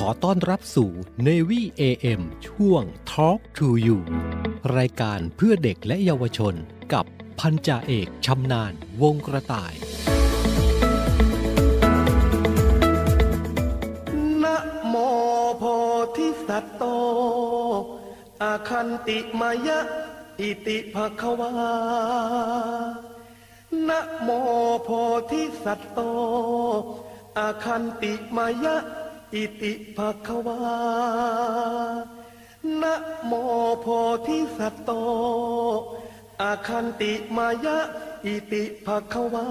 ขอต้อนรับสู่ Navy AM ช่วง Talk to You รายการเพื่อเด็กและเยาวชนกับพันจ่าเอกชำนานวงกระต่ายนะโมโพธิสัตโต อาคันติมายะ อิติภควานะโมโพธิสัตโต อาคันติมายะ อิติภะควานะโมโพธิสัตโตอาคันติมายะ อิติภะควา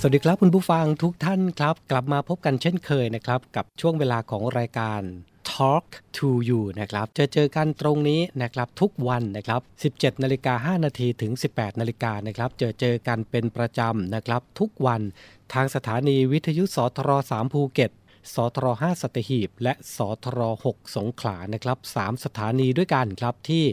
สวัสดีครับคุณผู้ฟังทุกท่านครับ กลับมาพบกันเช่นเคยนะครับ กับช่วงเวลาของรายการ Talk to you นะครับจะเจอกันตรงนี้นะครับทุกวันนะครับ 17นาฬิกา5นาทีถึง 18นาฬิกานะครับเจอเจอกันเป็นประจำนะครับ ทุกวันทางสถานีวิทยุสทร3ภูเก็ตสทร5สัตหีบ และสทร6สงขลานะครับ3สถานีด้วยกันครับที่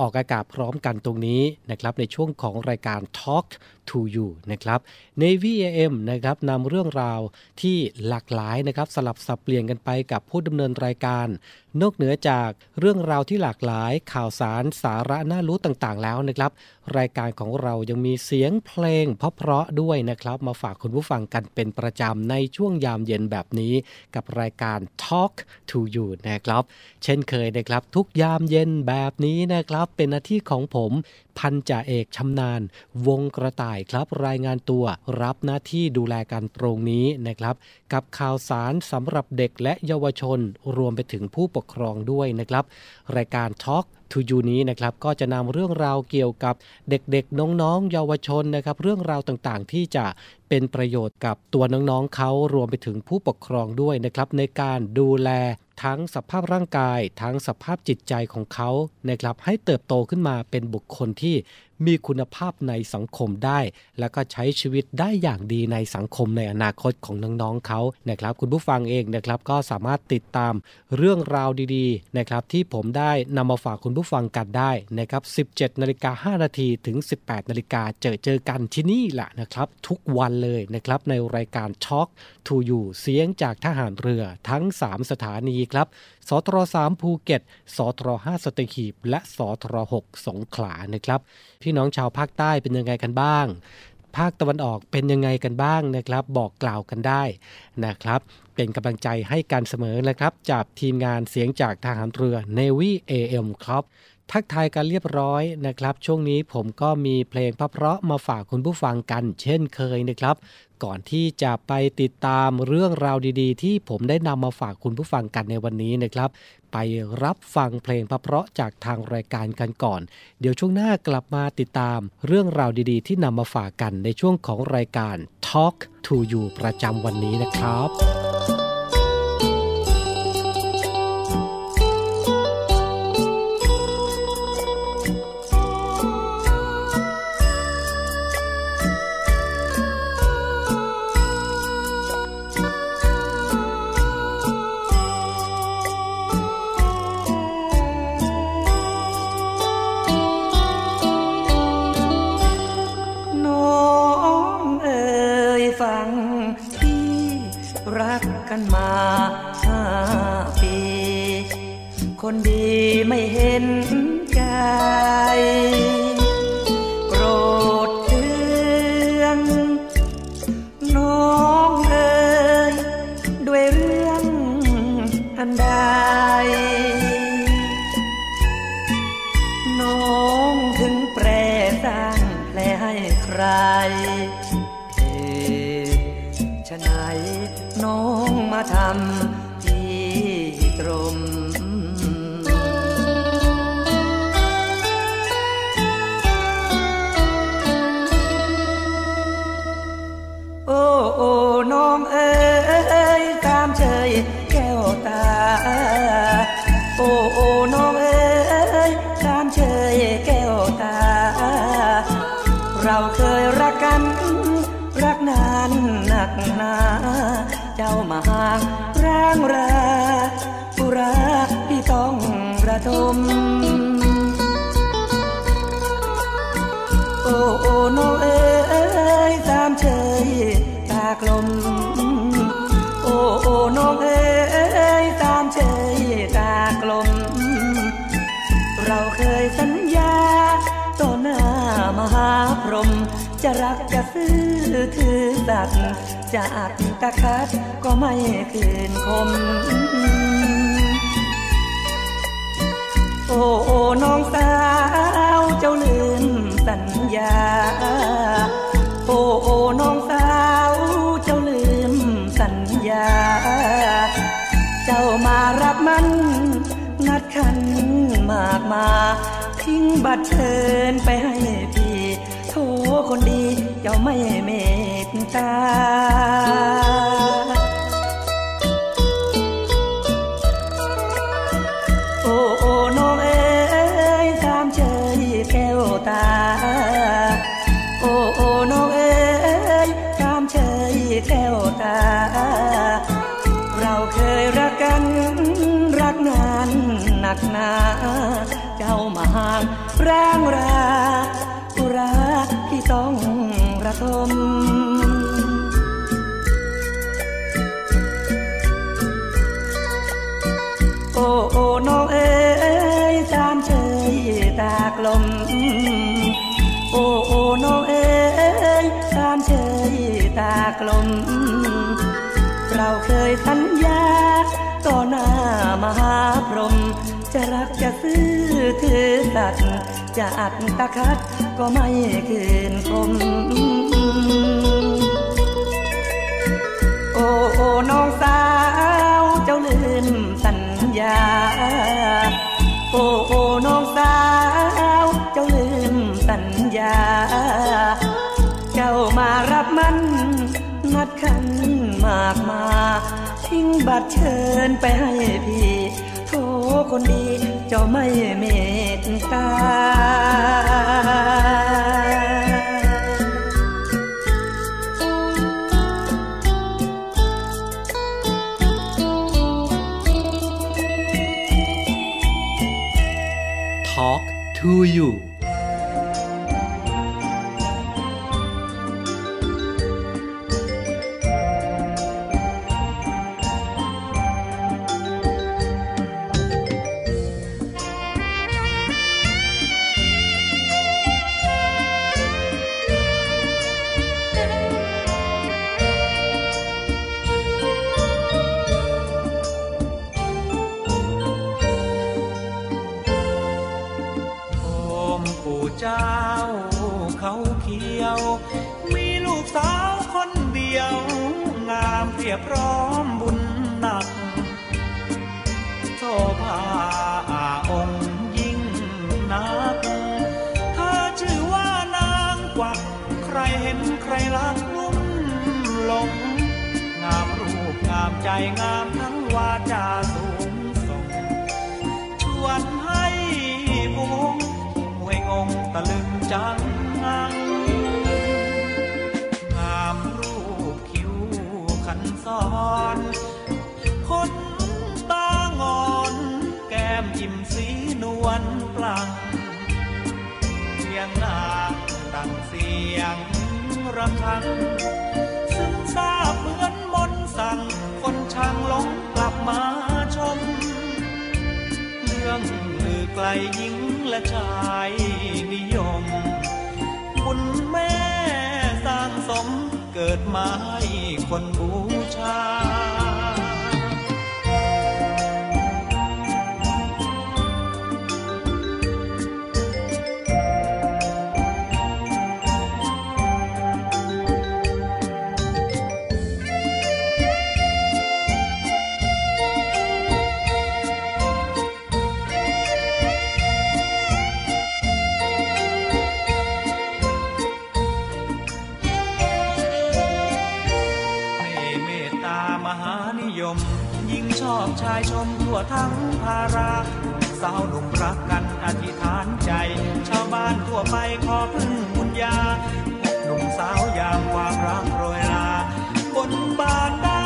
ออกอากาศพร้อมกันตรงนี้นะครับในช่วงของรายการ Talk to You นะครับ Navy AM นะครับนำเรื่องราวที่หลากหลายนะครับสลับสับเปลี่ยนกันไปกับผู้ดำเนินรายการ นอกเหนือจากเรื่องราวที่หลากหลายข่าวสารสาระน่ารู้ต่างๆ แล้วนะครับ รายการของเรายังมีเสียงเพลงเพราะๆด้วยนะครับ มาฝากคุณผู้ฟังกันเป็นประจำในช่วงยามเย็นแบบนี้กับรายการ Talk to You นะครับ เช่นเคยนะครับทุกยามเย็นแบบนี้นะครับ เป็นหน้าที่ของผม พันจ่าเอกชำนาญ วงกระต่ายครับรายงานตัวรับหน้าที่ดูแลการตรงนี้นะครับ กับข่าวสารสำหรับเด็กและเยาวชน รวมไปถึงผู้ปกครองด้วยนะครับ รายการ Talk to You นี้นะครับก็จะนำเรื่องราวเกี่ยวกับเด็กๆ น้องๆ เยาวชนนะครับ เรื่องราวต่างๆ ที่จะเป็นประโยชน์กับตัวน้องๆเขารวมไปถึงผู้ปกครองด้วยนะครับ ในการดูแลทั้งสภาพร่างกาย ทั้งสภาพจิตใจของเขานะครับให้เติบโตขึ้นมาเป็นบุคคลที่มีคุณภาพในสังคมได้ แล้วก็ใช้ชีวิตได้อย่างดีในสังคมในอนาคตของน้องๆเขานะครับ คุณผู้ฟังเองนะครับก็สามารถติดตามเรื่องราวดีๆนะครับที่ผมได้นำมาฝากคุณผู้ฟังกันได้นะครับ 17นาฬิกา5นาทีถึง 18นาฬิกาเจอเจอกันที่นี่แหละนะครับ ทุกวันเลยนะครับในรายการ Talk to You เสียงจากทหารเรือทั้ง 3 สถานีครับ สทร3ภูเก็ตสทร5สตีหีบ และสทร6สงขลานะครับ พี่น้องชาวภาคใต้เป็นยังไงกันบ้าง ภาคตะวันออกเป็นยังไงกันบ้างนะครับ บอกกล่าวกันได้นะครับ เป็นกำลังใจให้กันเสมอนะครับ จากทีมงานเสียงจากทหารเรือ Navy AM ครับทักทายกันเรียบร้อยนะครับ ช่วงนี้ผมก็มีเพลงเพราะๆมาฝากคุณผู้ฟังกัน เช่นเคยนะครับ ก่อนที่จะไปติดตามเรื่องราวดีๆ ที่ผมได้นำมาฝากคุณผู้ฟังกันในวันนี้นะครับ ไปรับฟังเพลงประเพราะจากทางรายการกันก่อน เดี๋ยวช่วงหน้ากลับมาติดตามเรื่องราวดีๆ ที่นำมาฝากกันในช่วงของรายการ Talk to You ประจำวันนี้นะครับ กันมาห้าปี คนดีไม่เห็นใจ ตา โอ้โอ้น้องเอ๋ยตามเชยแก้วตา เราเคยรักกันรักนานหนักหนา เจ้ามาห่างแรงราอุราที่ต้องระทม ตากลม เราเคยสัญญาต่อหน้ามหาพรหมจะรักจะซื้อถือสัตย์จะอัดตะคัดก็ไม่คืนคมโอ้โอ้น้องสาวเจ้าลืมสัญญา โอ้โอ้น้องสาวเจ้าลืมสัญญา เจ้ามารับมันนัดขันมากมา ทิ้งบัตรเชิญไปให้พี่โทคนดีเจ้าไม่เมตตา Talk to you เจ้าเขาเขียว มีลูกสาวคนเดียว งามเพียบพร้อมบุญหนักโซภาองค์ยิ่งนักเธอชื่อว่านางกวัก ใครเห็นใครรักลุ่มหลง งามรูปงามใจงามทั้งวาจาส จังงังงามรูปคิ้วขันซ้อนคนตางอน แก้มยิ้มสีนวลปลังเสียงนางดังเสียงระฆังซึ่งทราบเหมือนมนสั่ง คนช่างหลงกลับมาชม เรื่องลือไกลหญิง และชายนิยม บุญแม่สร้างสมเกิดมาให้คนบูชาายชมทั่วทั้งภาราสาวหนุ่มรักกันอธิษฐานใจ ชาวบ้านทั่วไปขอพึ่งบุญญาหนุ่มสาวยามความรักโรยลาบนบานได้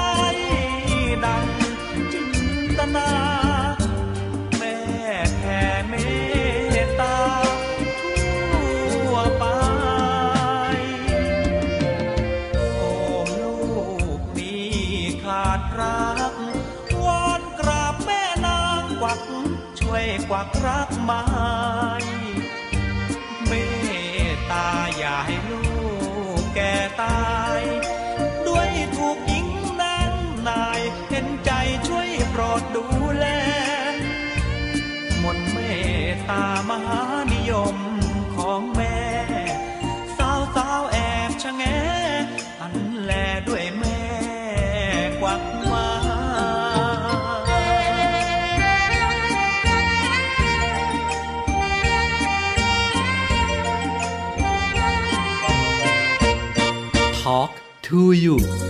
ดังจินตนา แม่แผ่เม ช่วยกวักรักมา you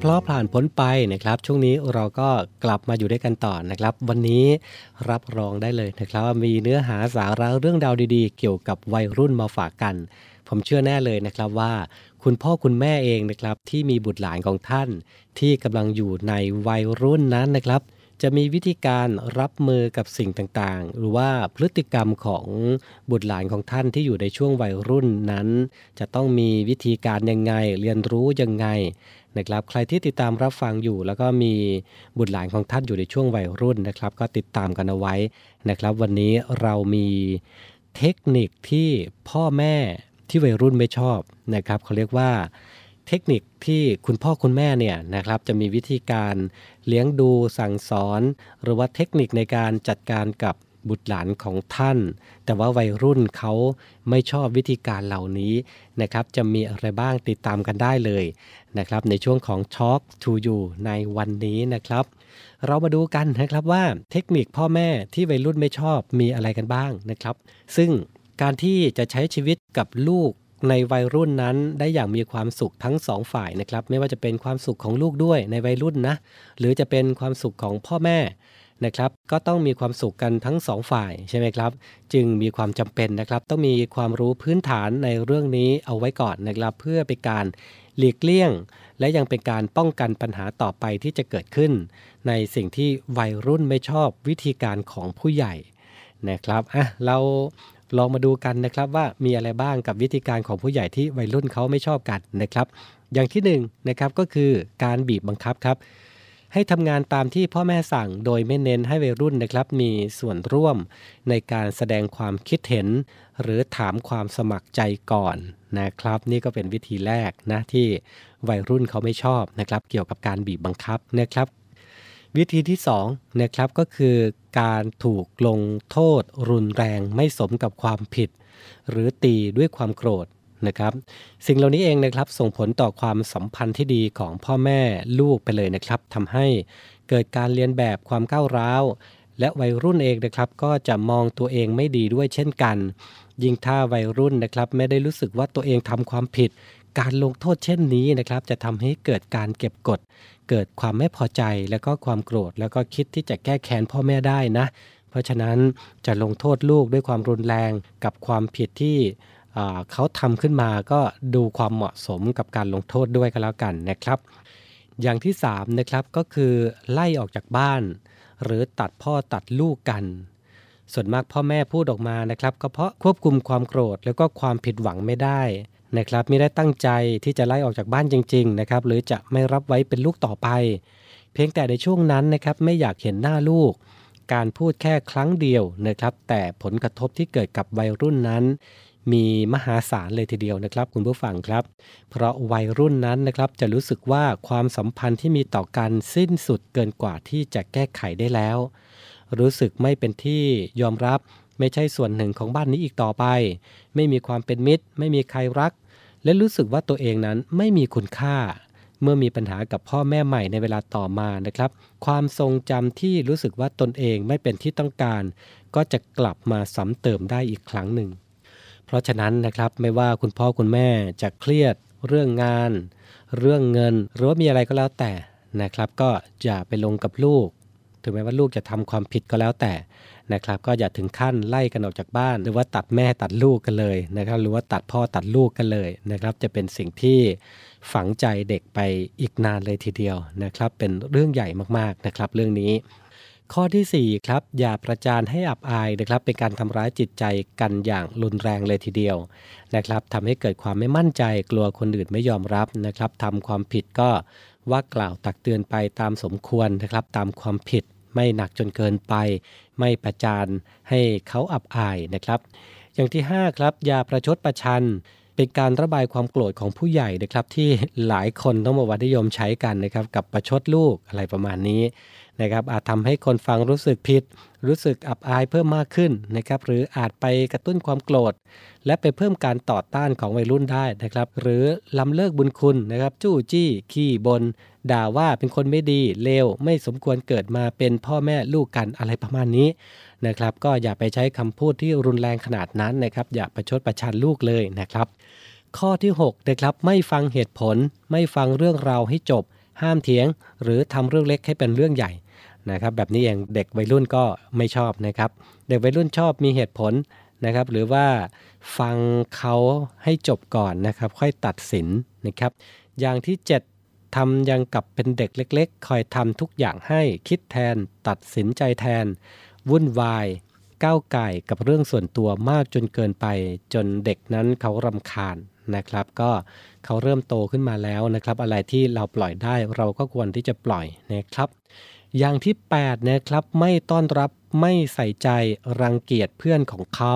เพลาะผ่านพ้นไปนะครับ ช่วงนี้เราก็กลับมาอยู่ด้วยกันต่อนะครับ วันนี้รับรองได้เลยนะครับว่ามีเนื้อหาสาระเรื่องราวดีๆ เกี่ยวกับวัยรุ่นมาฝากกัน ผมเชื่อแน่เลยนะครับว่า คุณพ่อคุณแม่เองนะครับ ที่มีบุตรหลานของท่าน ที่กำลังอยู่ในวัยรุ่นนั้นนะครับ จะมีวิธีการรับมือกับสิ่งต่างๆ หรือว่าพฤติกรรมของบุตรหลานของท่านที่อยู่ในช่วงวัยรุ่นนั้น จะต้องมีวิธีการยังไงเรียนรู้ยังไง นะครับใครที่ติดตามรับฟังอยู่ แล้วก็มีบุตรหลานของท่านอยู่ในช่วงวัยรุ่นนะครับ ก็ติดตามกันเอาไว้นะครับ วันนี้เรามีเทคนิคที่พ่อแม่ที่วัยรุ่นไม่ชอบนะครับเขาเรียกว่าเทคนิคที่คุณพ่อคุณแม่เนี่ยนะครับจะมีวิธีการเลี้ยงดูสั่งสอน หรือว่าเทคนิคในการจัดการกับ บุตรหลานของท่าน แต่ว่าวัยรุ่นเขาไม่ชอบวิธีการเหล่านี้นะครับ จะมีอะไรบ้างติดตามกันได้เลยนะครับ ในช่วงของ Talk to You ในวันนี้นะครับ เรามาดูกันนะครับว่าเทคนิคพ่อแม่ที่วัยรุ่นไม่ชอบมีอะไรกันบ้างนะครับ ซึ่งการที่จะใช้ชีวิตกับลูกในวัยรุ่นนั้นได้อย่างมีความสุขทั้งสองฝ่ายนะครับ ไม่ว่าจะเป็นความสุขของลูกด้วยในวัยรุ่นนะ หรือจะเป็นความสุขของพ่อแม่ นะครับ ก็ต้องมีความสุขกันทั้งสองฝ่ายใช่ไหมครับ จึงมีความจำเป็นนะครับ ต้องมีความรู้พื้นฐานในเรื่องนี้เอาไว้ก่อนนะครับ เพื่อเป็นการหลีกเลี่ยง และยังเป็นการป้องกันปัญหาต่อไปที่จะเกิดขึ้น ในสิ่งที่วัยรุ่นไม่ชอบวิธีการของผู้ใหญ่นะครับอะเราลองมาดูกันนะครับว่ามีอะไรบ้างกับวิธีการของผู้ใหญ่ที่วัยรุ่นเขาไม่ชอบกันนะครับ อย่างที่1นนะครับก็คือการบีบบังคับครับ ให้ทำงานตามที่พ่อแม่สั่งโดยไม่เน้นให้วัยรุ่นนะครับ มีส่วนร่วมในการแสดงความคิดเห็น หรือถามความสมัครใจก่อนนะครับ นี่ก็เป็นวิธีแรกนะที่วัยรุ่นเขาไม่ชอบนะครับ เกี่ยวกับการบีบบังคับนะครับ วิธีที่2นะครับก็คือการถูกลงโทษรุนแรงไม่สมกับความผิด หรือตีด้วยความโกรธ นะครับ สิ่งเหล่านี้เองนะครับส่งผลต่อความสัมพันธ์ที่ดีของพ่อแม่ลูกไปเลยนะครับทำให้เกิดการเรียนแบบความก้าวร้าว และวัยรุ่นเองนะครับ ก็จะมองตัวเองไม่ดีด้วยเช่นกัน ยิ่งถ้าวัยรุ่นนะครับ ไม่ได้รู้สึกว่าตัวเองทำความผิด การลงโทษเช่นนี้นะครับ จะทำให้เกิดการเก็บกด เกิดความไม่พอใจแล้วก็ความโกรธ แล้วก็คิดที่จะแก้แค้นพ่อแม่ได้นะ เพราะฉะนั้นจะลงโทษลูกด้วยความรุนแรงกับความผิดที่ เขาทำขึ้นมาก็ดูความเหมาะสมกับการลงโทษด้วยก็แล้วกันนะครับ อย่างที่3นะครับก็คือไล่ออกจากบ้าน หรือตัดพ่อตัดลูกกัน ส่วนมากพ่อแม่พูดออกมานะครับ ก็เพราะควบคุมความโกรธแล้วก็ความผิดหวังไม่ได้นะครับไม่ได้ตั้งใจที่จะไล่ออกจากบ้านจริง ๆ นะครับ หรือจะไม่รับไว้เป็นลูกต่อไป เพียงแต่ในช่วงนั้นนะครับไม่อยากเห็นหน้าลูก การพูดแค่ครั้งเดียวนะครับ แต่ผลกระทบที่เกิดกับวัยรุ่นนั้น มีมหาศาลเลยทีเดียวนะครับ คุณผู้ฟังครับ เพราะวัยรุ่นนั้นนะครับจะรู้สึกว่าความสัมพันธ์ที่มีต่อกันสิ้นสุดเกินกว่าที่จะแก้ไขได้แล้ว รู้สึกไม่เป็นที่ยอมรับไม่ใช่ส่วนหนึ่งของบ้านนี้อีกต่อไป ไม่มีความเป็นมิตร ไม่มีใครรัก และรู้สึกว่าตัวเองนั้นไม่มีคุณค่า เมื่อมีปัญหากับพ่อแม่ใหม่ในเวลาต่อมานะครับ ความทรงจำที่รู้สึกว่าตนเองไม่เป็นที่ต้องการ ก็จะกลับมาซ้ำเติมได้อีกครั้งหนึ่ง ราะฉะนั้นนะครับไม่ว่าคุณพ่อคุณแม่จะเครียดเรื่องงาน เรื่องเงิน หรือว่ามีอะไรก็แล้วแต่นะครับ ก็อย่าไปลงกับลูก ถึงแม้ว่าลูกจะทำความผิดก็แล้วแต่นะครับ ก็อย่าถึงขั้นไล่กันออกจากบ้าน หรือว่าตัดแม่ตัดลูกกันเลยนะครับ หรือว่าตัดพ่อตัดลูกกันเลยนะครับ จะเป็นสิ่งที่ฝังใจเด็กไปอีกนานเลยทีเดียวนะครับ เป็นเรื่องใหญ่มากๆนะครับ เรื่องนี้ ข้อที่4ครับอย่าประจานให้อับอายนะครับเป็นการทำร้ายจิตใจกันอย่างรุนแรงเลยทีเดียวนะครับทำให้เกิดความไม่มั่นใจกลัวคนอื่นไม่ยอมรับนะครับทำความผิดก็ว่ากล่าวตักเตือนไปตามสมควรนะครับตามความผิดไม่หนักจนเกินไป ไม่ประจานให้เขาอับอายนะครับ อย่างที่ 5 ครับ อย่าประชดประชัน เป็นการระบายความโกรธของผู้ใหญ่นะครับ ที่หลายคนต้องบอกว่านิยมใช้กันนะครับ กับประชดลูกอะไรประมาณนี้ นะครับอาจทำให้คนฟังรู้สึกผิด รู้สึกอับอายเพิ่มมากขึ้นนะครับหรืออาจไปกระตุ้นความโกรธ และไปเพิ่มการต่อต้านของวัยรุ่นได้นะครับ หรือล้ำเลิกบุญคุณนะครับจู้จี้ขี้บน ด่าว่าเป็นคนไม่ดีเลวไม่สมควรเกิดมาเป็นพ่อแม่ลูกกันอะไรประมาณนี้นะครับก็อย่าไปใช้คำพูดที่รุนแรงขนาดนั้นนะครับอย่าประชดประชันลูกเลยนะครับ ข้อที่6นะครับไม่ฟังเหตุผล ไม่ฟังเรื่องราวให้จบ ห้ามเถียง หรือทำเรื่องเล็กให้เป็นเรื่องใหญ่นะครับแบบนี้เองเด็กวัยรุ่นก็ไม่ชอบนะครับ เด็กวัยรุ่นชอบมีเหตุผลนะครับ หรือว่าฟังเขาให้จบก่อนนะครับ ค่อยตัดสินนะครับ อย่างที่ 7ทำยังกับเป็นเด็กเล็ก ๆ คอยทำทุกอย่างให้คิดแทน ตัดสินใจแทน วุ่นวายก้าวไก่กับเรื่องส่วนตัวมากจนเกินไป จนเด็กนั้นเขารำคาญ นะครับ ก็เขาเริ่มโตขึ้นมาแล้วนะครับ อะไรที่เราปล่อยได้เราก็ควรที่จะปล่อยนะครับ อย่างที่8นะครับไม่ต้อนรับไม่ใส่ใจรังเกียจเพื่อนของเขา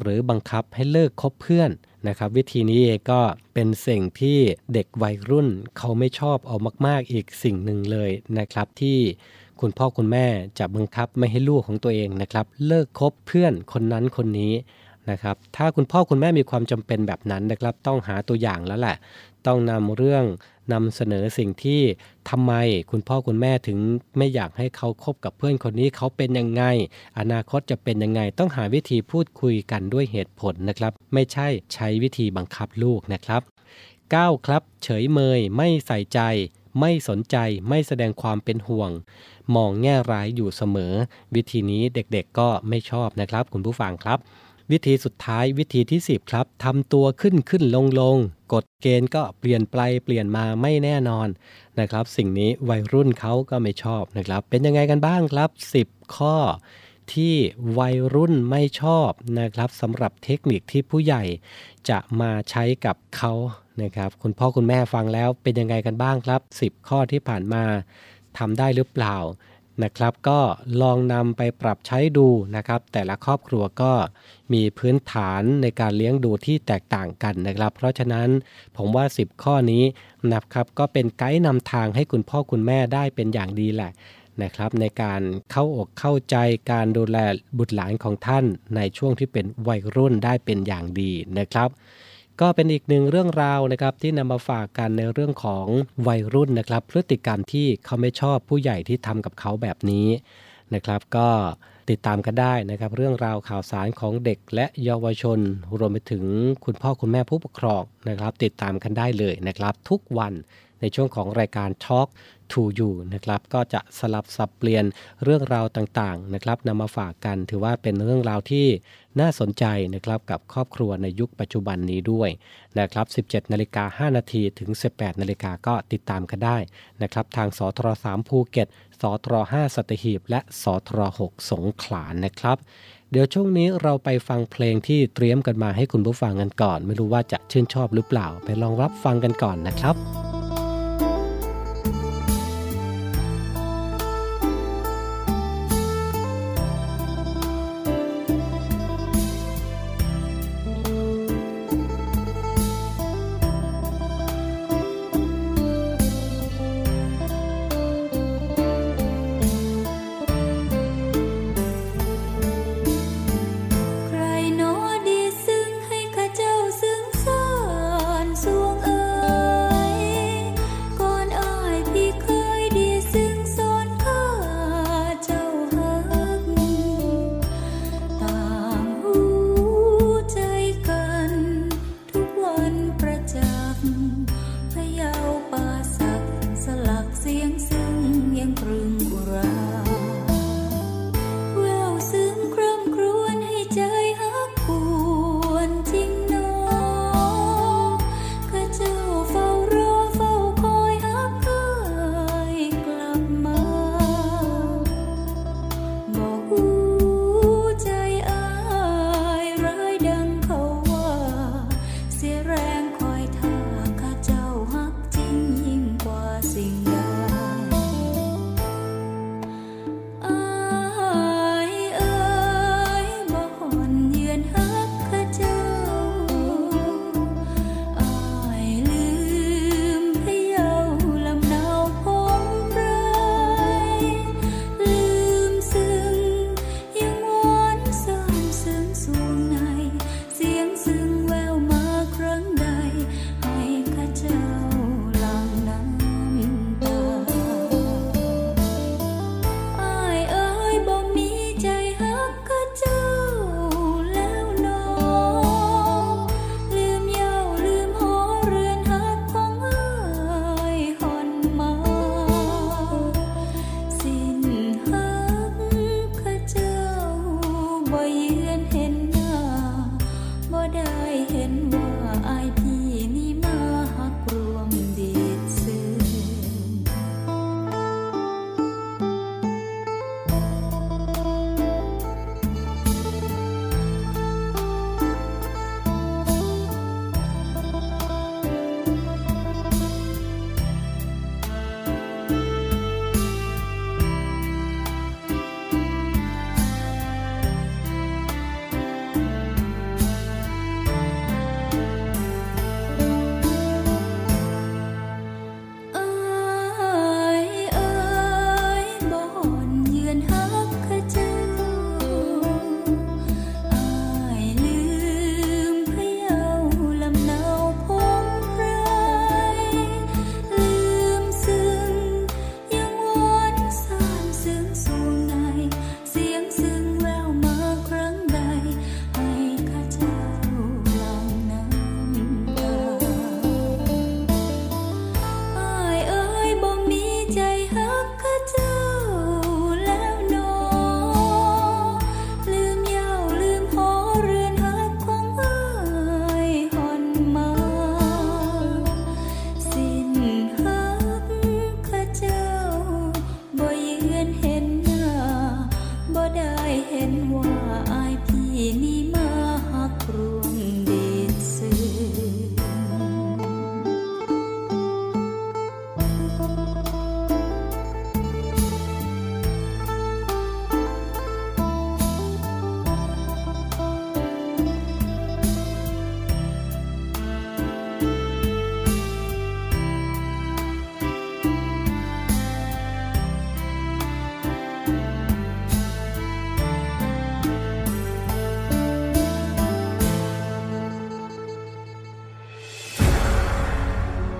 หรือบังคับให้เลิกคบเพื่อนนะครับ วิธีนี้เองก็เป็นสิ่งที่เด็กวัยรุ่นเขาไม่ชอบเอามาก ๆ อีกสิ่งหนึ่งเลยนะครับที่คุณพ่อคุณแม่จะบังคับไม่ให้ลูกของตัวเองนะครับ เลิกคบเพื่อนคนนั้นคนนี้ นะครับ ถ้าคุณพ่อคุณแม่มีความจำเป็นแบบนั้นนะครับ ต้องหาตัวอย่างแล้วแหละ ต้องนำเรื่องนำเสนอสิ่งที่ทำไมคุณพ่อคุณแม่ถึงไม่อยากให้เขาคบกับเพื่อนคนนี้เขาเป็นยังไง อนาคตจะเป็นยังไง ต้องหาวิธีพูดคุยกันด้วยเหตุผลนะครับ ไม่ใช่ใช้วิธีบังคับลูกนะครับ 9. ครับ เฉยเมยไม่ใส่ใจไม่สนใจไม่แสดงความเป็นห่วง มองแง่ร้ายอยู่เสมอ วิธีนี้เด็กๆก็ไม่ชอบนะครับ คุณผู้ฟังครับ วิธีสุดท้ายวิธีที่ 10 ครับทำตัวขึ้นขึ้นลงลงกฎเกณฑ์ก็เปลี่ยนไปเปลี่ยนมาไม่แน่นอนนะครับ สิ่งนี้วัยรุ่นเขาก็ไม่ชอบนะครับ เป็นยังไงกันบ้างครับ 10 ข้อที่วัยรุ่นไม่ชอบนะครับสำหรับเทคนิคที่ผู้ใหญ่จะมาใช้กับเขานะครับคุณพ่อคุณแม่ฟังแล้วเป็นยังไงกันบ้างครับ 10 ข้อที่ผ่านมาทำได้หรือเปล่านะครับ ก็ลองนำไปปรับใช้ดูนะครับ แต่ละครอบครัวก็ มีพื้นฐานในการเลี้ยงดูที่แตกต่างกันนะครับ เพราะฉะนั้นผมว่า 10 ข้อนี้นะครับก็เป็นไกด์นำทางให้คุณพ่อคุณแม่ได้เป็นอย่างดีแหละนะครับในการเข้าอกเข้าใจการดูแลบุตรหลานของท่านในช่วงที่เป็นวัยรุ่นได้เป็นอย่างดีนะครับ ก็เป็นอีกหนึ่งเรื่องราวนะครับที่นำมาฝากกันในเรื่องของวัยรุ่นนะครับ พฤติกรรมที่เขาไม่ชอบผู้ใหญ่ที่ทำกับเขาแบบนี้ นะครับก็ติดตามกันได้นะครับ เรื่องราวข่าวสารของเด็กและเยาวชน รวมไปถึงคุณพ่อคุณแม่ผู้ปกครองนะครับ ติดตามกันได้เลยนะครับ ทุกวัน ในช่วงของรายการ Talk to You นะครับก็จะสลับสับเปลี่ยนเรื่องราวต่างๆนะครับนำมาฝากกันถือว่าเป็นเรื่องราวที่น่าสนใจนะครับกับครอบครัวในยุคปัจจุบันนี้ด้วยนะครับ 17 นาฬิกา 5 นาทีถึง 18 นาฬิกาก็ติดตามกันได้นะครับทางสทร3ภูเก็ตสทร5สัตหีบ และสทร6สงขลานะครับเดี๋ยวช่วงนี้เราไปฟังเพลงที่เตรียมกันมาให้คุณผู้ฟังกันก่อน ไม่รู้ว่าจะชื่นชอบหรือเปล่า ไปลองรับฟังกันก่อนนะครับ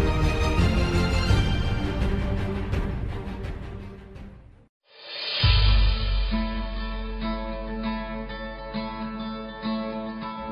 4584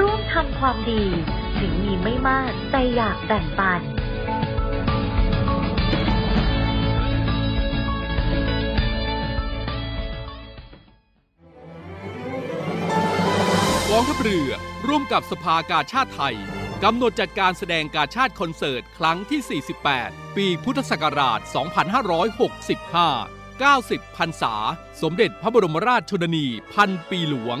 ร่วมทำความดี ถึงมีไม่มากแต่อยากแบ่งปัน กองทัพเรือ ร่วมกับสภากาชาติไทยกำหนดจัดการแสดงกาชาติคอนเสิร์ตครั้งที่ 48 ปีพุทธศักราช 2565 90 พรรษา สมเด็จพระบรมราชชนนี พันปีหลวง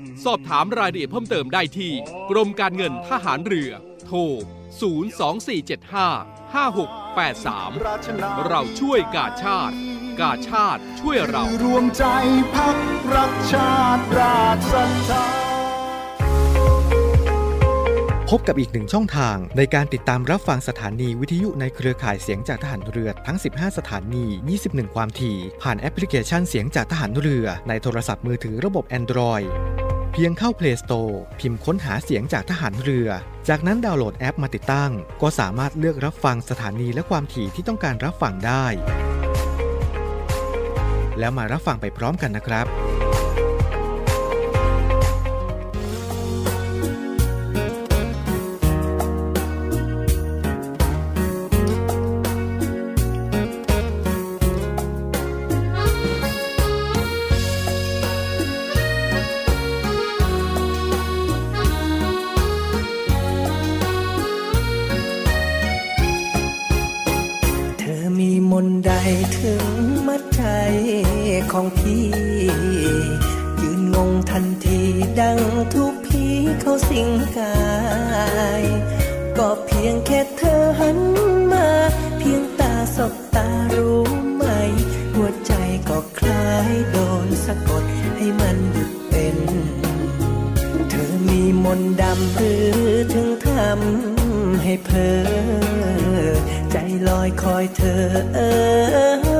สอบถามรายละเอียดเพิ่มเติมได้ที่ กรมการเงินทหารเรือ โทร 02475 5683 เราช่วยกาชาติ กาชาติช่วยเรา รวมใจพักรักชาติราชศรัทธาพบกับอีกหนึ่งช่องทางในการติดตามรับฟังสถานีวิทยุในเครือข่ายเสียงจากทหารเรือทั้ง 15 สถานี 21 ความถี่ ผ่านแอปพลิเคชันเสียงจากทหารเรือในโทรศัพท์มือถือระบบ Android เพียงเข้า Play Store พิมพ์ค้นหาเสียงจากทหารเรือ จากนั้นดาวน์โหลดแอปมาติดตั้ง ก็สามารถเลือกรับฟังสถานีและความถี่ที่ต้องการรับฟังได้ แล้วมารับฟังไปพร้อมกันนะครับ ของพี่ ยืนงงทันทีดังทุกผีเขาสิงกาย ก็เพียงแค่เธอหันมา เพียงตาสบตารู้ไหม หัวใจก็คล้ายโดนสะกดให้มันหยุดเป็น เธอมีมนดำหรือถึงทำให้เพลอใจลอยคอยเธอเอ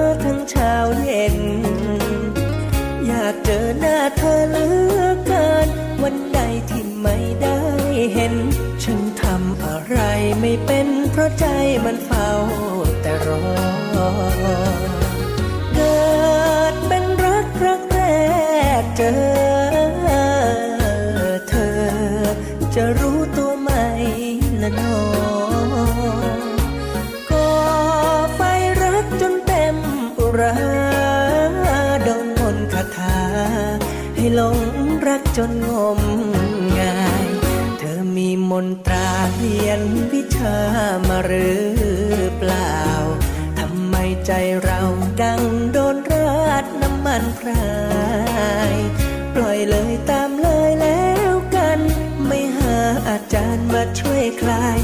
อทั้งเช้าเย็นากเจอหน้าเธอเหลือเกิน วันใดที่ไม่ได้เห็น ฉันทำอะไรไม่เป็น เพราะใจมันเฝ้าแต่รอ นงมงาย เธอมีมนตราเรียนวิชามาหรือเปล่า ทำไมใจเราดังโดนราดน้ำมันพราย ปล่อยเลยตามเลยแล้วกัน ไม่หาอาจารย์มาช่วยคลาย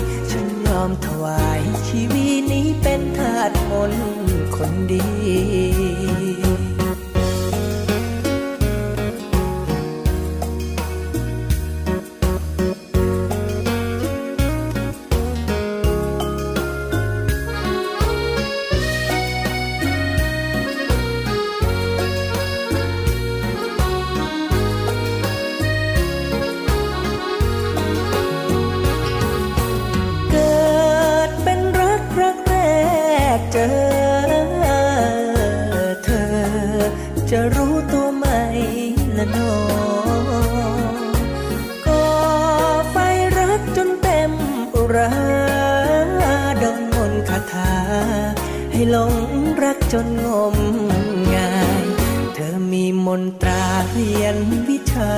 รียนวิชา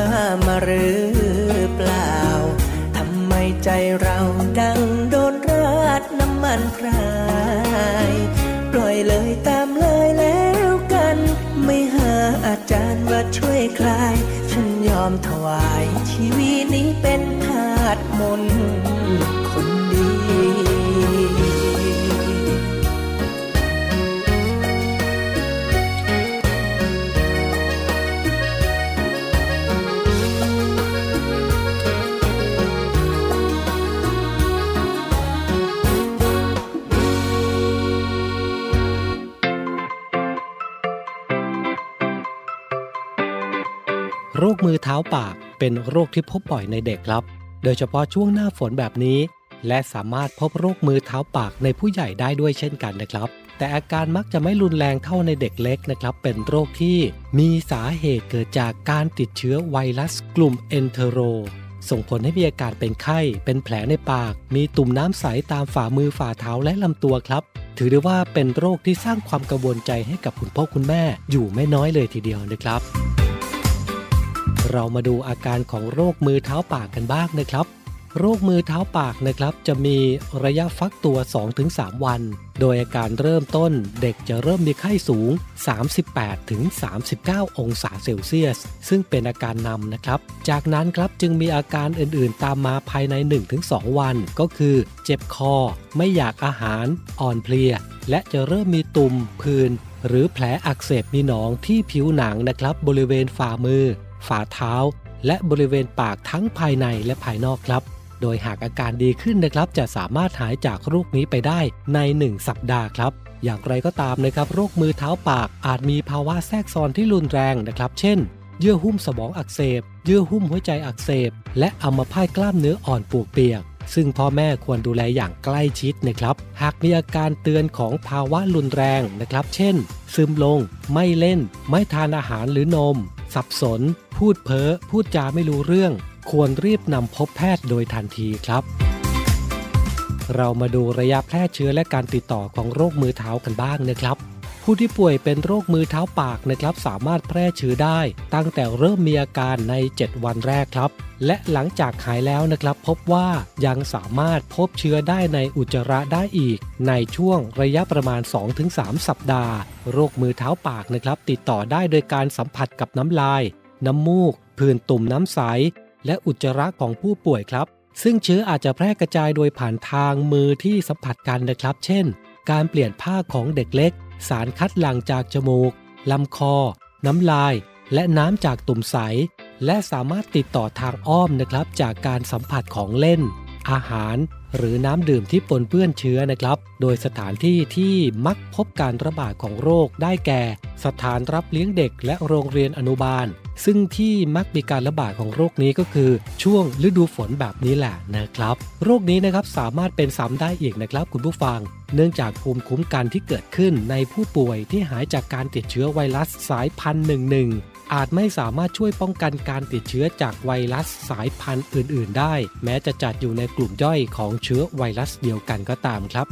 มาหรือเปล่า ทำไมใจเราดังโดนราดน้ำมันพราย ปล่อยเลยตามเลยแล้วกัน ไม่หาอาจารย์มาช่วยคลาย ฉันยอมถวายชีวิตนี้เป็นทาสมนต์ ปากเป็นโรคที่พบบ่อยในเด็กครับ โดยเฉพาะช่วงหน้าฝนแบบนี้ และสามารถพบโรคมือเท้าปากในผู้ใหญ่ได้ด้วยเช่นกันนะครับ แต่อาการมักจะไม่รุนแรงเท่าในเด็กเล็กนะครับ เป็นโรคที่มีสาเหตุเกิดจากการติดเชื้อไวรัสกลุ่มเอนเทโร ส่งผลให้มีอาการเป็นไข้ เป็นแผลในปาก มีตุ่มน้ำใสตามฝ่ามือฝ่าเท้าและลำตัวครับ ถือได้ว่าเป็นโรคที่สร้างความกังวลใจให้กับคุณพ่อคุณแม่อยู่ไม่น้อยเลยทีเดียวนะครับ เรามาดูอาการของโรคมือเท้าปากกันบ้างนะครับ โรคมือเท้าปากนะครับ จะมีระยะฟักตัว 2-3 วัน โดยอาการเริ่มต้นเด็กจะเริ่มมีไข้สูง 38-39 องศาเซลเซียส ซึ่งเป็นอาการนำนะครับ จากนั้นครับจึงมีอาการอื่นๆ ตามมาภายใน 1-2 วัน ก็คือ เจ็บคอ ไม่อยากอาหาร อ่อนเพลีย และจะเริ่มมีตุ่ม ผื่นหรือแผลอักเสบมีหนองที่ผิวหนังนะครับบริเวณฝ่ามือ ฝ่าเท้า และบริเวณปากทั้งภายในและภายนอกครับ โดยหากอาการดีขึ้นนะครับ จะสามารถหายจากโรคนี้ไปได้ใน 1 สัปดาห์ครับ อย่างไรก็ตามนะครับโรคมือเท้าปากอาจมีภาวะแทรกซ้อนที่รุนแรงนะครับ เช่น เยื่อหุ้มสมองอักเสบ เยื่อหุ้มหัวใจอักเสบ และอัมพาตกล้ามเนื้ออ่อนปวกเปียกซึ่งพ่อแม่ควรดูแลอย่างใกล้ชิดนะครับ หากมีอาการเตือนของภาวะรุนแรงนะครับ เช่น ซึมลง ไม่เล่น ไม่ทานอาหารหรือนม สับสน พูดเพ้อ พูดจาไม่รู้เรื่อง ควรรีบนำพบแพทย์โดยทันทีครับ เรามาดูระยะแพร่เชื้อและการติดต่อของโรคมือเท้ากันบ้างนะครับ ผู้ที่ป่วยเป็นโรคมือเท้าปากนะครับสามารถแพร่เชื้อได้ ตั้งแต่เริ่มมีอาการใน 7 วันแรกครับ และหลังจากหายแล้วนะครับ พบว่ายังสามารถพบเชื้อได้ในอุจจาระได้อีก ในช่วงระยะประมาณ 2-3 สัปดาห์ โรคมือเท้าปากนะครับ ติดต่อได้โดยการสัมผัสกับน้ำลาย น้ำมูก ผื่นตุ่มน้ำใส และอุจจาระของผู้ป่วยครับ ซึ่งเชื้ออาจจะแพร่กระจายโดยผ่านทางมือที่สัมผัสกันนะครับ เช่น การเปลี่ยนผ้าของเด็กเล็ก สารคัดหลั่งจากจมูกลำคอ น้ำลาย และน้ำจากตุ่มใส และสามารถติดต่อทางอ้อมนะครับ จากการสัมผัสของเล่น อาหาร หรือน้ำดื่มที่ปนเปื้อนเชื้อนะครับ โดยสถานที่ที่มักพบการระบาดของโรคได้แก่ สถานรับเลี้ยงเด็กและโรงเรียนอนุบาล ซึ่งที่มักมีการระบาดของโรคนี้ก็คือ ช่วงฤดูฝนแบบนี้แหละนะครับ โรคนี้นะครับสามารถเป็นซ้ำได้อีกนะครับ คุณผู้ฟัง เนื่องจากภูมิคุ้มกันที่เกิดขึ้นในผู้ป่วยที่หายจากการติดเชื้อไวรัสสายพันธุ์หนึ่งหนึ่ง อาจไม่สามารถช่วยป้องกันการติดเชื้อจากไวรัสสายพันธุ์อื่น ๆ ได้ แม้จะจัดอยู่ในกลุ่มย่อยของเชื้อไวรัสเดียวกันก็ตามครับ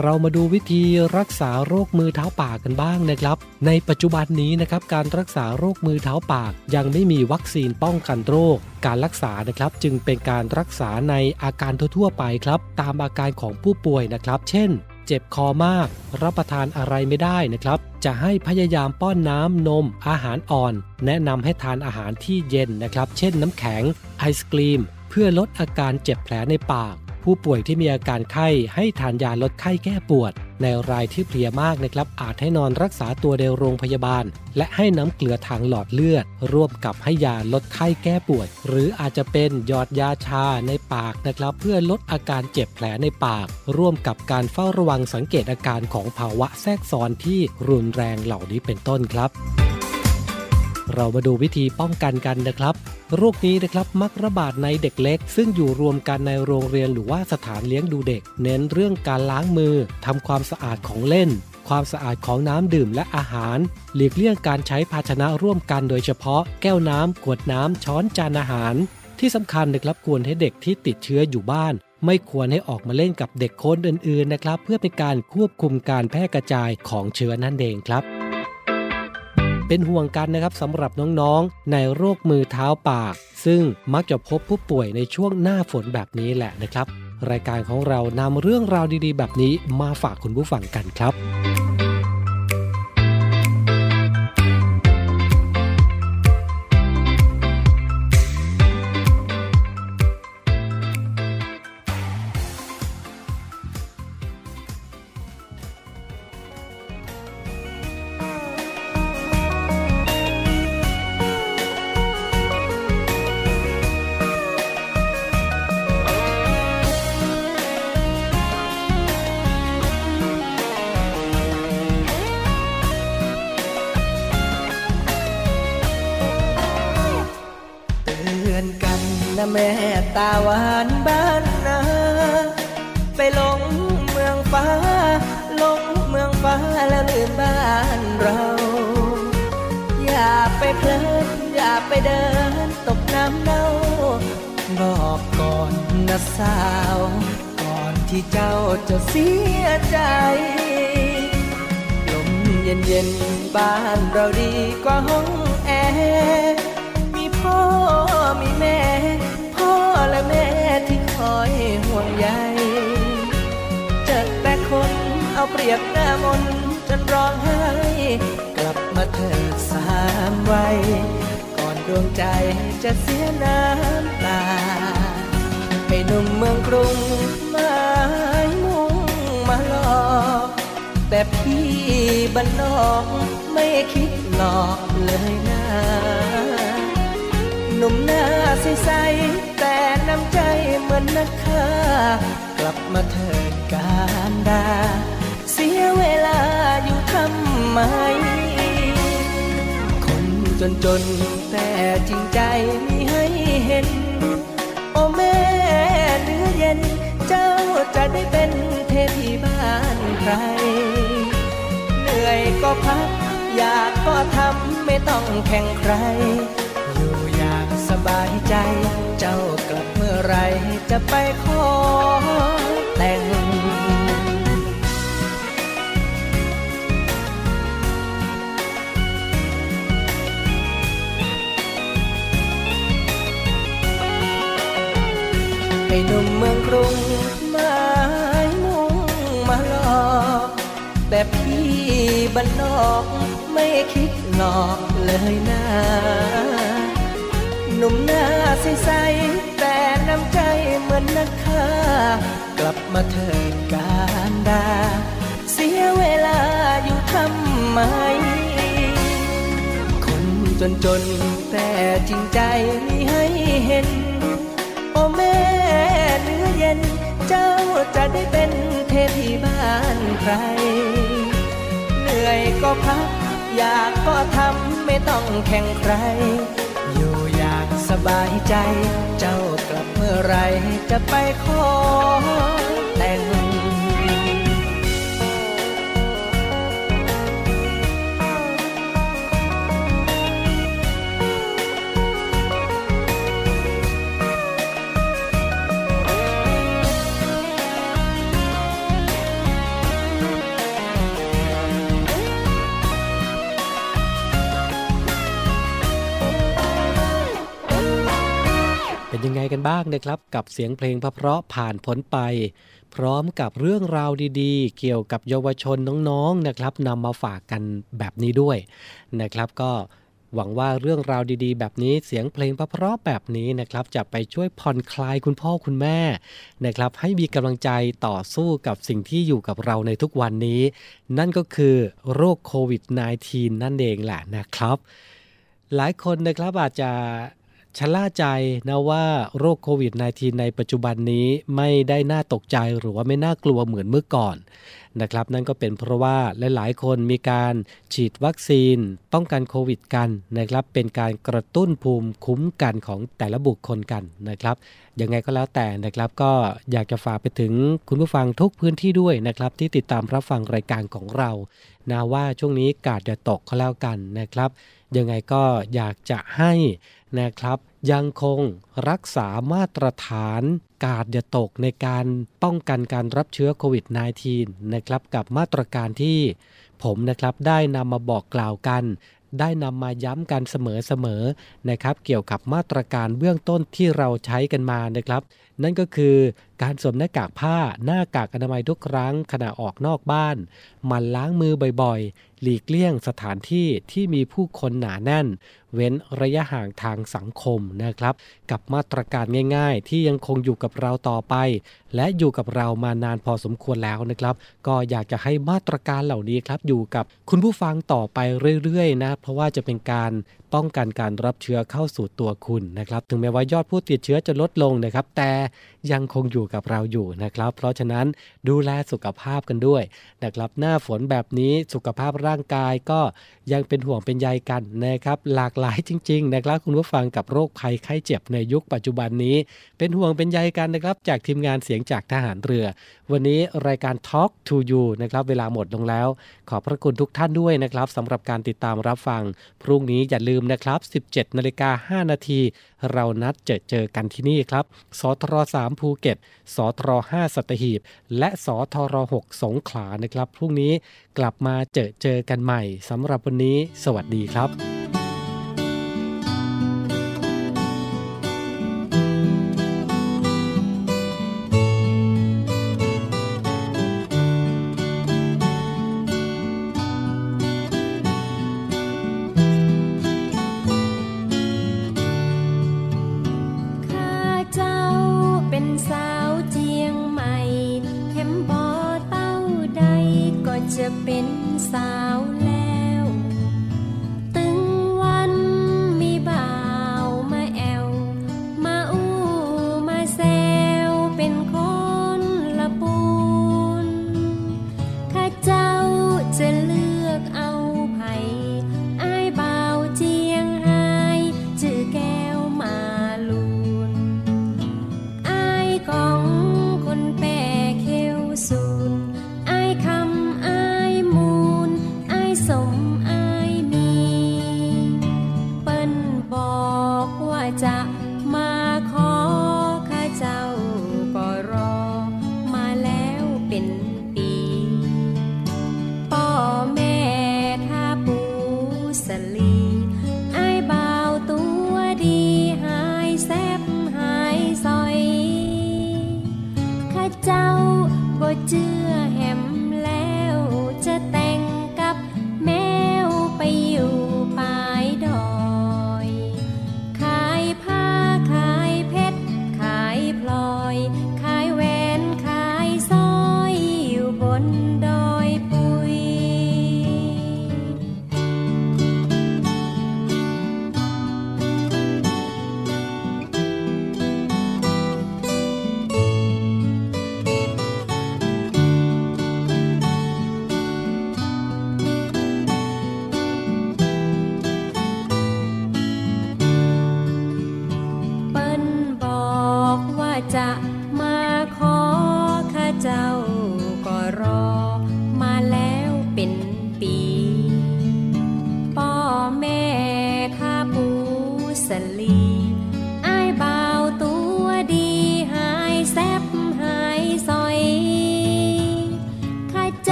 เรามาดูวิธีรักษาโรคมือเท้าปากกันบ้างนะครับ ในปัจจุบันนี้นะครับการรักษาโรคมือเท้าปาก ยังไม่มีวัคซีนป้องกันโรค การรักษานะครับจึงเป็นการรักษาในอาการทั่วๆไปครับ ตามอาการของผู้ป่วยนะครับ เช่น เจ็บคอมาก รับประทานอะไรไม่ได้นะครับ จะให้พยายามป้อนน้ำนม อาหารอ่อน แนะนำให้ทานอาหารที่เย็นนะครับ เช่นน้ำแข็ง ไอศกรีม เพื่อลดอาการเจ็บแผลในปาก ผู้ป่วยที่มีอาการไข้ให้ทานยาลดไข้แก้ปวด ในรายที่เพลียมากนะครับอาจให้นอนรักษาตัวในโรงพยาบาล และให้น้ำเกลือทางหลอดเลือด ร่วมกับให้ยาลดไข้แก้ปวด หรืออาจจะเป็นหยอดยาชาในปากนะครับ เพื่อลดอาการเจ็บแผลในปาก ร่วมกับการเฝ้าระวังสังเกตอาการของภาวะแทรกซ้อนที่รุนแรงเหล่านี้เป็นต้นครับ เรามาดูวิธีป้องกันกันนะครับ โรคนี้นะครับมักระบาดในเด็กเล็ก ซึ่งอยู่รวมกันในโรงเรียนหรือว่าสถานเลี้ยงดูเด็ก เน้นเรื่องการล้างมือทำความสะอาดของเล่น ความสะอาดของน้ำดื่มและอาหาร หลีกเลี่ยงการใช้ภาชนะร่วมกันโดยเฉพาะ แก้วน้ำขวดน้ำช้อนจานอาหาร ที่สำคัญนะครับควรให้เด็กที่ติดเชื้ออยู่บ้านไม่ควรให้ออกมาเล่นกับเด็กคนอื่นๆนะครับ เพื่อเป็นการควบคุมการแพร่กระจายของเชื้อนั่นเองครับ เป็นห่วงกันนะครับสำหรับน้องๆ ในโรคมือเท้าปาก ซึ่งมักจะพบผู้ป่วยในช่วงหน้าฝนแบบนี้แหละนะครับ รายการของเรานำเรื่องราวดีๆ แบบนี้มาฝากคุณผู้ฟังกันครับ รียบหน้ามนจนร้องไห้ กลับมาเถิดสามวัยก่อนดวงใจจะเสียน้ำตาให้หนุ่มเมืองกรุงหมายมุ่งมาหลอกแต่พี่บ้านนอกไม่คิดหลอกเลยนะหนุ่มหน้าใสๆแต่น้ำใจเหมือนนักฆ่ากลับมาเถิดการดาำไมคนจนจนแต่จริงใจมีให้เห็น โอ้แม่เนื้อเย็น เจ้าจะได้เป็นเทพีบ้านใคร เหนื่อยก็พัก อยากก็ทำไม่ต้องแข่งใคร อยู่อยางสบายใจ เจ้ากลับเมื่อไรจะไปขอแต่ง ให้หนุ่มเมืองกรุงหมายมุ่งมาหลอกแต่พี่บ้านนอกไม่คิดหลอกเลยนะหนุ่มหน้าใสๆแต่น้ำใจเหมือนนักฆ่ากลับมาเถิดการดา เสียเวลาอยู่ทำไม คนจนจนๆแต่จริงใจมีให้เห็น เจ้าจะได้เป็นเทพีบ้านใคร เหนื่อยก็พัก อยากก็ทำไม่ต้องแข่งใคร อยู่อยากสบายใจ เจ้ากลับเมื่อไรจะไปขอ เป็นยังไงกันบ้างนะครับ กับเสียงเพลงพเพราะผ่านพ้นไป พร้อมกับเรื่องราวดีๆ เกี่ยวกับเยาวชนน้องๆนะครับนำมาฝากกันแบบนี้ด้วยนะครับก็หวังว่าเรื่องราวดีๆ แบบนี้เสียงเพลงพเพราะแบบนี้นะครับ จะไปช่วยผ่อนคลายคุณพ่อคุณแม่นะครับ ให้มีกำลังใจต่อสู้กับสิ่งที่อยู่กับเราในทุกวันนี้ นั่นก็คือโรคโควิด -19 นั่นเองแหละนะครับ หลายคนนะครับอาจจะ ชะล่าใจนะว่าโรคโควิด -19 ในปัจจุบันนี้ไม่ได้น่าตกใจหรือว่าไม่น่ากลัวเหมือนเมื่อก่อนนะครับ นั่นก็เป็นเพราะว่าหลายๆ คนมีการฉีดวัคซีนป้องกันโควิดกันนะครับ เป็นการกระตุ้นภูมิคุ้มกันของแต่ละบุคคลกันนะครับยังไงก็แล้วแต่นะครับ ก็อยากจะฝากไปถึงคุณผู้ฟังทุกพื้นที่ด้วยนะครับ ที่ติดตามรับฟังรายการของเรานะว่าช่วงนี้กาดจะตกก็แล้วกันนะครับ ยังไงก็อยากจะให้ นะครับ ยังคงรักษามาตรฐานกาดอย่าตกในการป้องกันการรับเชื้อโควิด -19 นะครับกับมาตรการที่ผมนะครับได้นำมาบอกกล่าวกัน ได้นำมาย้ำกันเสมอๆนะครับ เกี่ยวกับมาตรการเบื้องต้นที่เราใช้กันมานะครับ นั่นก็คือการสวมหน้ากากผ้าหน้ากากอนามัยทุกครั้งขณะออกนอกบ้านมันล้างมือบ่อยๆ หลีกเลี่ยงสถานที่ที่มีผู้คนหนาแน่นเว้นระยะห่างทางสังคมนะครับ กับมาตรการง่าย ๆ ที่ยังคงอยู่กับเราต่อไป และอยู่กับเรามานานพอสมควรแล้วนะครับ ก็อยากจะให้มาตรการเหล่านี้ครับอยู่กับคุณผู้ฟังต่อไปเรื่อยๆนะเพราะว่าจะเป็นการป้องกันการรับเชื้อเข้าสู่ตัวคุณนะครับ ถึงแม้ว่ายอดผู้ติดเชื้อจะลดลงนะครับ แต่ยังคงอยู่กับเราอยู่นะครับ เพราะฉะนั้นดูแลสุขภาพกันด้วยนะครับ หน้าฝนแบบนี้สุขภาพร่างกายก็ยังเป็นห่วงเป็นใยกันนะครับ หลากหลายจริงๆนะครับคุณผู้ฟังกับโรคภัยไข้เจ็บในยุคปัจจุบันนี้ เป็นห่วงเป็นใยกันนะครับจากทีมงานเสียงจากทหารเรือ วันนี้รายการ Talk to You นะครับเวลาหมดลงแล้ว ขอบพระคุณทุกท่านด้วยนะครับสำหรับการติดตามรับฟัง พรุ่งนี้อย่าลืมนะครับ 17นาฬิกา5นาทีเรานัดเจอเจอกันที่นี่ครับสทร3ภูเก็ตสทร5สัตหีบ และสทร6สงขลานะครับพรุ่งนี้กลับมาเจอเจอกันใหม่สำหรับวันนี้ สวัสดีครับ บอ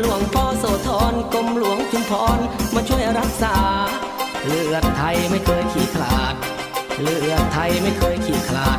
หลวงพ่อโสธรกรมหลวงจุมพรมาช่วยรักษา เลือดไทยไม่เคยขี้ขลาด เลือดไทยไม่เคยขี้ขลาด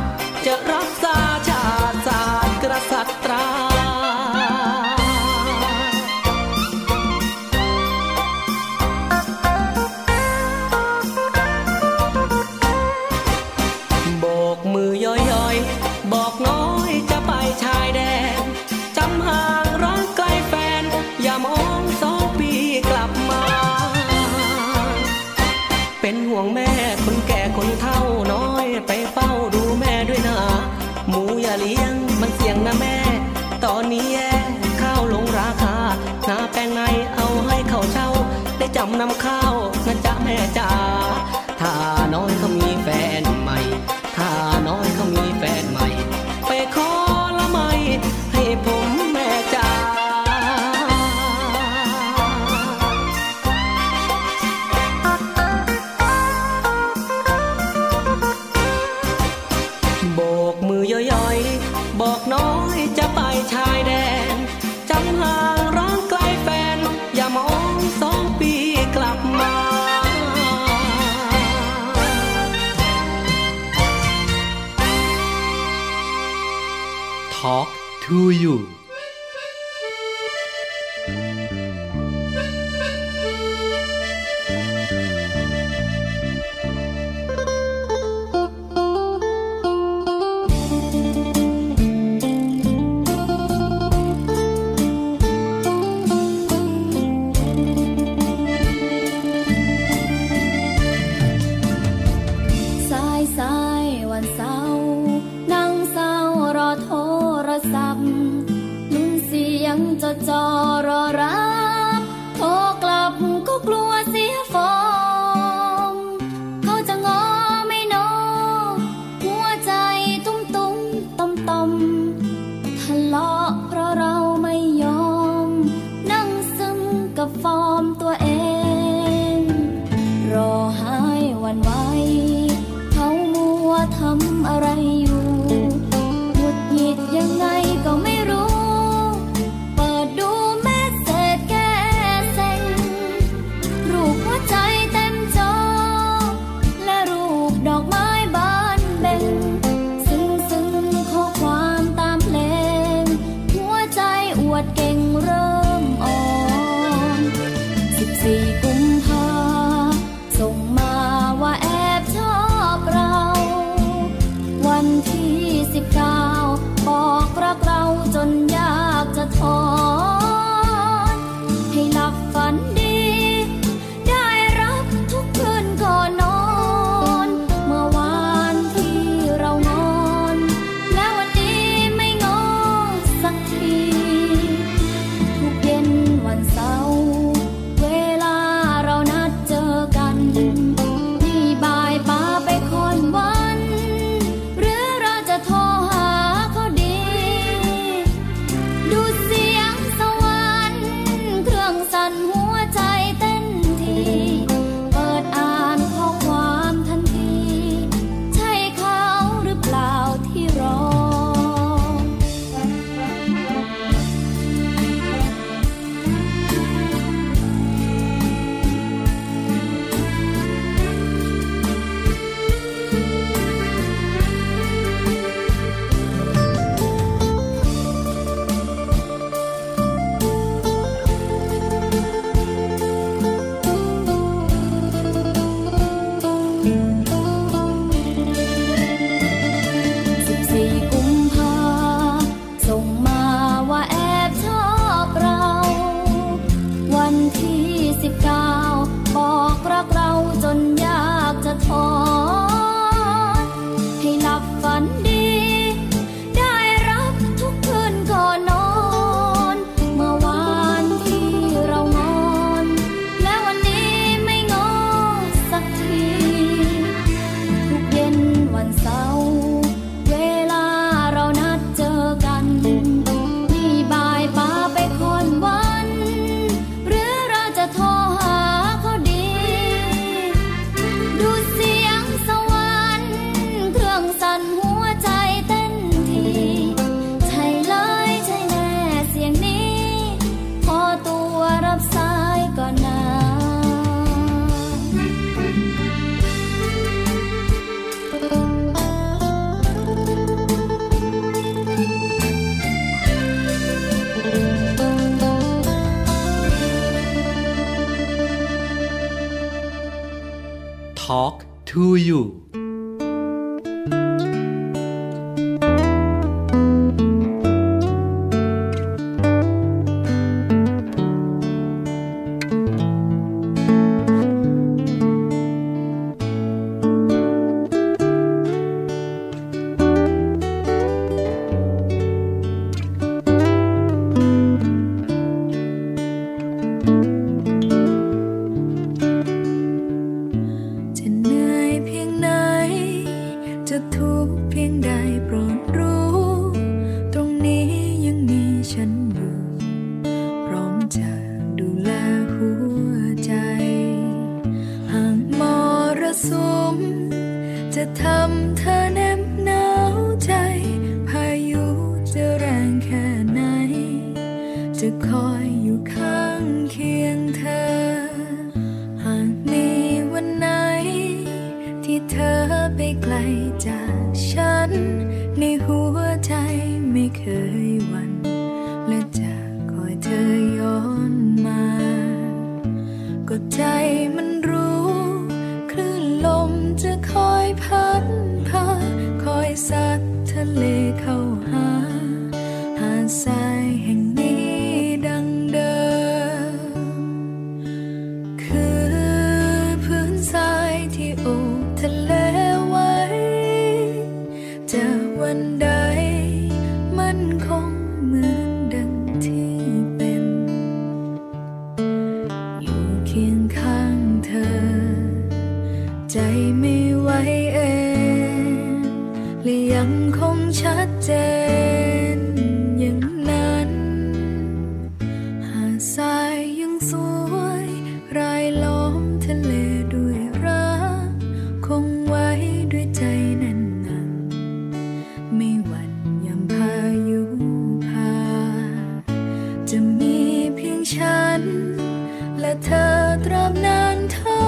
และเธอตราบนานเท่า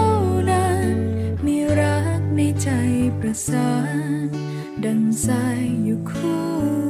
นั้น มีรักในใจประสาน ดังใจอยู่คู่